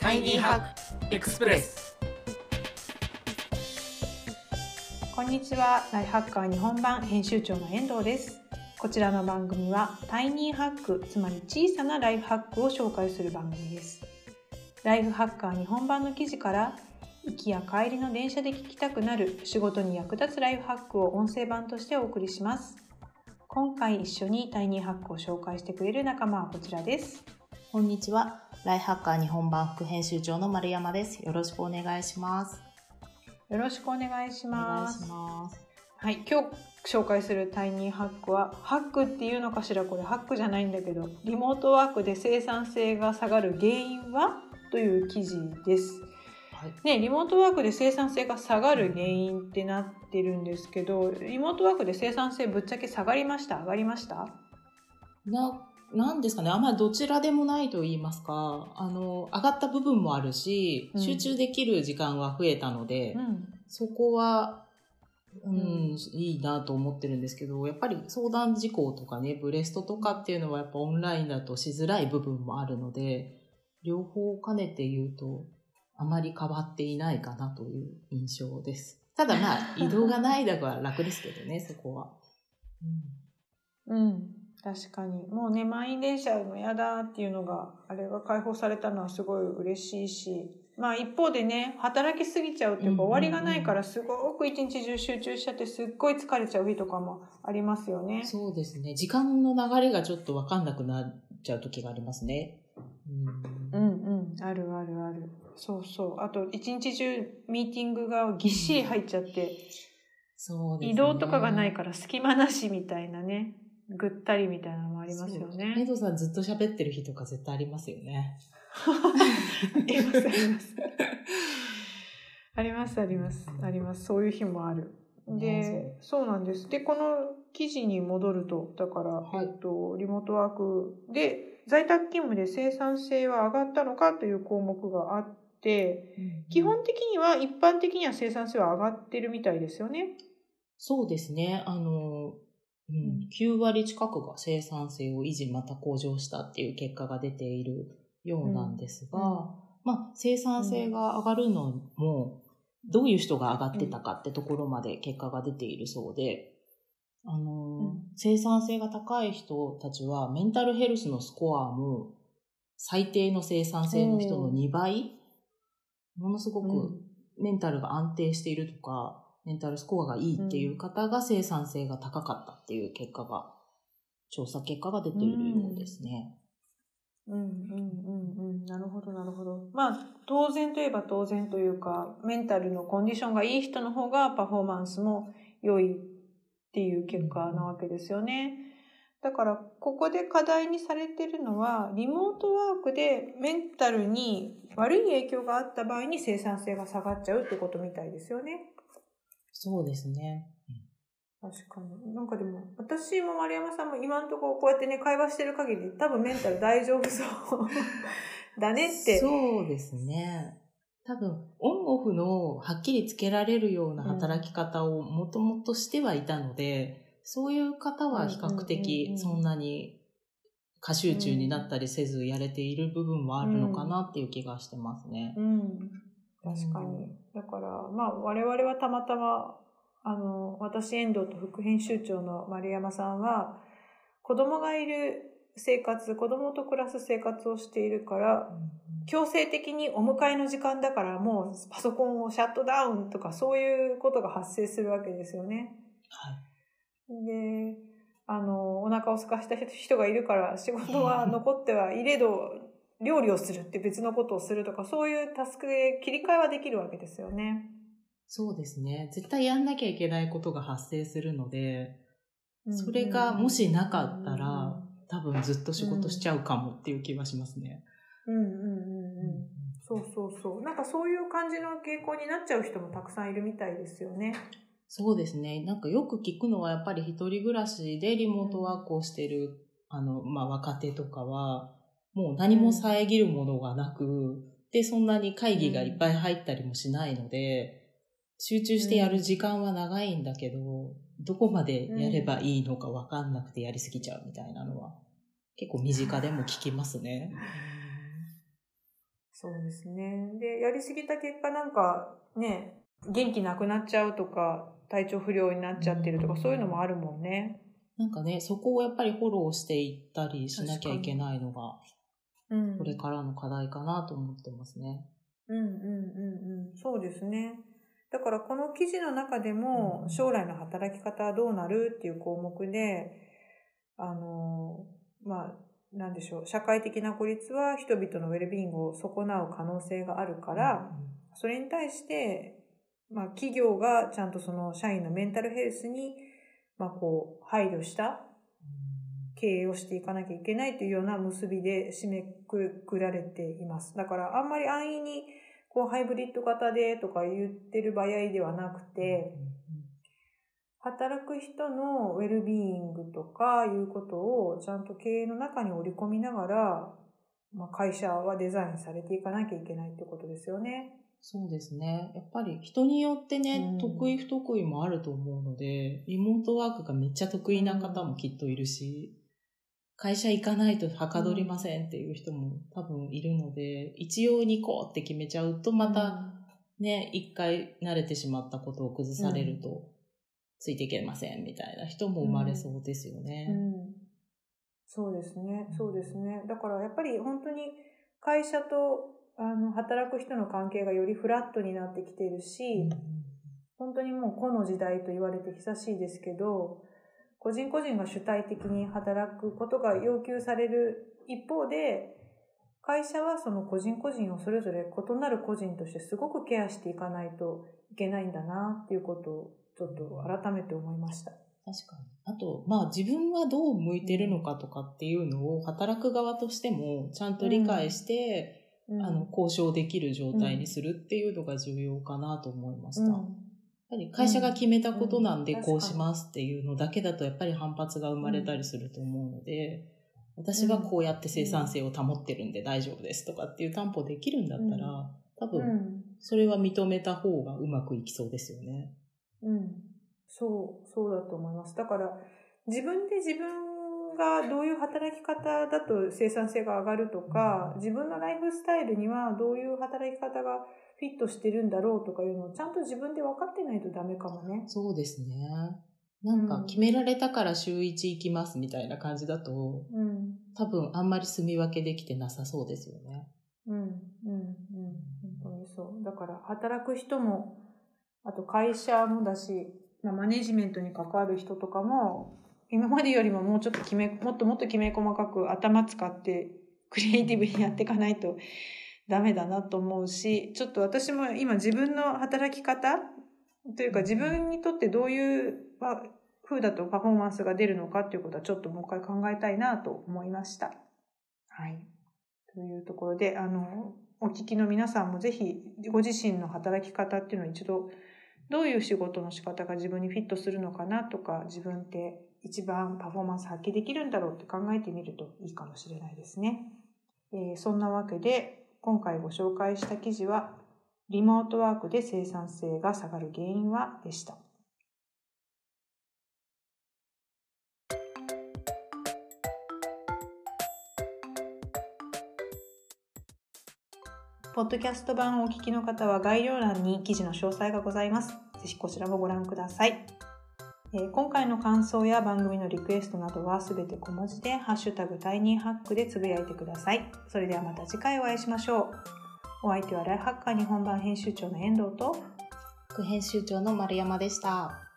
タイニーハックエクスプレスこんにちは。ライフハッカー日本版編集長の遠藤です。こちらの番組はタイニーハックつまり小さなライフハックを紹介する番組です。ライフハッカー日本版の記事から行きや帰りの電車で聞きたくなる仕事に役立つライフハックを音声版としてお送りします。今回一緒にタイニーハックを紹介してくれる仲間はこちらです。こんにちは。ライフハッカー日本版副編集長の丸山です。よろしくお願いします。よろしくお願いしますいします。はい、今日紹介するタイニーハックはハックっていうのかしら？これハックじゃないんだけどリモートワークで生産性が下がる原因はという記事です。はい。ね、リモートワークで生産性が下がる原因ってなってるんですけどリモートワークで生産性ぶっちゃけ下がりました？上がりました？な、なんですかね。あんまりどちらでもないと言いますか、あの、上がった部分もあるし、うん集中できる時間は増えたので、うんそこは、うん、うんいいなと思ってるんですけど、やっぱり相談事項とかね、ブレストとかっていうのはやっぱオンラインだとしづらい部分もあるので、両方兼ねて言うと、あまり変わっていないかなという印象です。ただまあ、移動がないだから楽ですけどね、そこは。うん確かに。もうね満員電車の嫌だっていうのがあれが解放されたのはすごい嬉しいし。まあ一方でね働きすぎちゃうっていうかうんうんうん。終わりがないからすごく一日中集中しちゃってすっごい疲れちゃう日とかもありますよね。そうですね。時間の流れがちょっとわかんなくなっちゃう時がありますね。うん。うんあるあるある。そうそう。あと一日中ミーティングがぎっしり入っちゃってそうですね。移動とかがないから隙間なしみたいなねぐったりみたいなのもありますよね。遠藤さんずっと喋ってる日とか絶対ありますよね。ありますあります。ありますありますありますそういう日もある。でねそうなんです。でこの記事に戻るとだから、はいえっと、リモートワークで在宅勤務で生産性は上がったのかという項目があって基本的には一般的には生産性は上がってるみたいですよね。そうですね。あの、うん、9割近くが生産性を維持また向上したっていう結果が出ているようなんですが、うん。まあ、生産性が上がるのも、どういう人が上がってたかってところまで結果が出ているそうで、あの、うん。生産性が高い人たちはメンタルヘルスのスコアも最低の生産性の人の2倍、ものすごくメンタルが安定しているとか、メンタルスコアがいいっていう方が生産性が高かったっていう結果が、調査結果が出ているようですね。うんうんうんうんなるほどなるほどまあ当然といえば当然というかメンタルのコンディションがいい人の方がパフォーマンスも良いっていう結果なわけですよね。だからここで課題にされてるのはリモートワークでメンタルに悪い影響があった場合に生産性が下がっちゃうってことみたいですよね。そうですね。確かに。なんかでも、私も丸山さんも今のところこうやってね、会話してる限り、多分メンタル大丈夫そうだねって。そうですね。多分、オンオフのはっきりつけられるような働き方をもともとしてはいたので、そういう方は比較うんうんうんうん的そんなに過集中になったりせずやれている部分はあるのかなっていう気がしてますね。うん。確かに。だから、まあ、我々はたまたま、あの、私、遠藤と副編集長の丸山さんは、子供がいる生活、子供と暮らす生活をしているから、強制的にお迎えの時間だからもうパソコンをシャットダウンとかそういうことが発生するわけですよね。はい。で、あの、お腹を空かした人がいるから仕事は残ってはいれど、料理をするって別のことをするとか、そういうタスクで切り替えはできるわけですよね。そうですね。絶対やんなきゃいけないことが発生するので、それがもしなかったら、多分ずっと仕事しちゃうかもっていう気はしますね。うんうんうんうん。そうそうそう。なんかそういう感じの傾向になっちゃう人もたくさんいるみたいですよね。そうですね。なんかよく聞くのはやっぱり一人暮らしでリモートワークをしてる、あの、まあ、若手とかは、もう何も遮るものがなく、で、そんなに会議がいっぱい入ったりもしないので、集中してやる時間は長いんだけど、どこまでやればいいのかわかんなくてやりすぎちゃうみたいなのは、結構身近でも聞きますね。そうですね。で、やりすぎた結果なんかね、元気なくなっちゃうとか、体調不良になっちゃってるとか、そういうのもあるもんね。なんかね、そこをやっぱりフォローしていったりしなきゃいけないのが、うん。これからの課題かなと思ってますね。うんうんうんうん。そうですね。だからこの記事の中でもうん将来の働き方はどうなるっていう項目で、あの、まあ、なんでしょう。社会的な孤立は人々のウェルビーイングを損なう可能性があるから、それに対して、まあ、企業がちゃんとその社員のメンタルヘルスに、まあ、こう、配慮した経営をしていかなきゃいけないというような結びで締めくくられています。だから、あんまり安易に、こう、ハイブリッド型でとか言ってる場合ではなくて、働く人のウェルビーイングとかいうことをちゃんと経営の中に織り込みながら、まあ、会社はデザインされていかなきゃいけないってことですよね。そうですね。やっぱり人によってね、うん得意不得意もあると思うので、リモートワークがめっちゃ得意な方もきっといるし、会社行かないとはかどりませんっていう人も多分いるので、一様に行こうって決めちゃうと、またね、一回慣れてしまったことを崩されると、ついていけませんみたいな人も生まれそうですよね。うん、そうですね、そうですね。だからやっぱり本当に会社とあの働く人の関係がよりフラットになってきているし、本当にもう個の時代と言われて久しいですけど、個人個人が主体的に働くことが要求される一方で、会社はその個人個人をそれぞれ異なる個人としてすごくケアしていかないといけないんだなっていうことをちょっと改めて思いました。確かに。あと、まあ自分はどう向いてるのかとかっていうのを働く側としてもちゃんと理解して、うんあの、交渉できる状態にするっていうのが重要かなと思いました。やっぱり会社が決めたことなんでうんこうしますっていうのだけだとやっぱり反発が生まれたりすると思うので、私はこうやって生産性を保ってるんで大丈夫ですとかっていう担保できるんだったら、多う分んそれは認めた方がうまくいきそうですよね。うん、そう、そうだと思います。だから、自分で自分がどういう働き方だと生産性が上がるとか、自分のライフスタイルにはどういう働き方がフィットしてるんだろうとかいうのをちゃんと自分で分かってないとダメかもね。そうですね。なんか決められたから週1行きますみたいな感じだと、うん、多分あんまり住み分けできてなさそうですよね。うん、うん、うん。本当にそう。だから、働く人も、あと会社もだし、まあ、マネジメントに関わる人とかも、今までよりももうちょっときめ、もっともっときめ細かく頭使って、クリエイティブにやっていかないとダメだなと思うし、ちょっと私も今自分の働き方というか自分にとってどういう風だとパフォーマンスが出るのかっていうことはちょっともう一回考えたいなと思いました。はい。というところで、あの、お聞きの皆さんもぜひご自身の働き方っていうのを一度どういう仕事の仕方が自分にフィットするのかなとか自分って一番パフォーマンス発揮できるんだろうって考えてみるといいかもしれないですね。えーそんなわけで今回ご紹介した記事はリモートワークで生産性が下がる原因はでした。ポッドキャスト版をお聞きの方は概要欄に記事の詳細がございます。ぜひこちらもご覧ください。えー今回の感想や番組のリクエストなどはすべて小文字で、ハッシュタグタイニーハックでつぶやいてください。それではまた次回お会いしましょう。お相手はライハッカー日本版編集長の遠藤と、副編集長の丸山でした。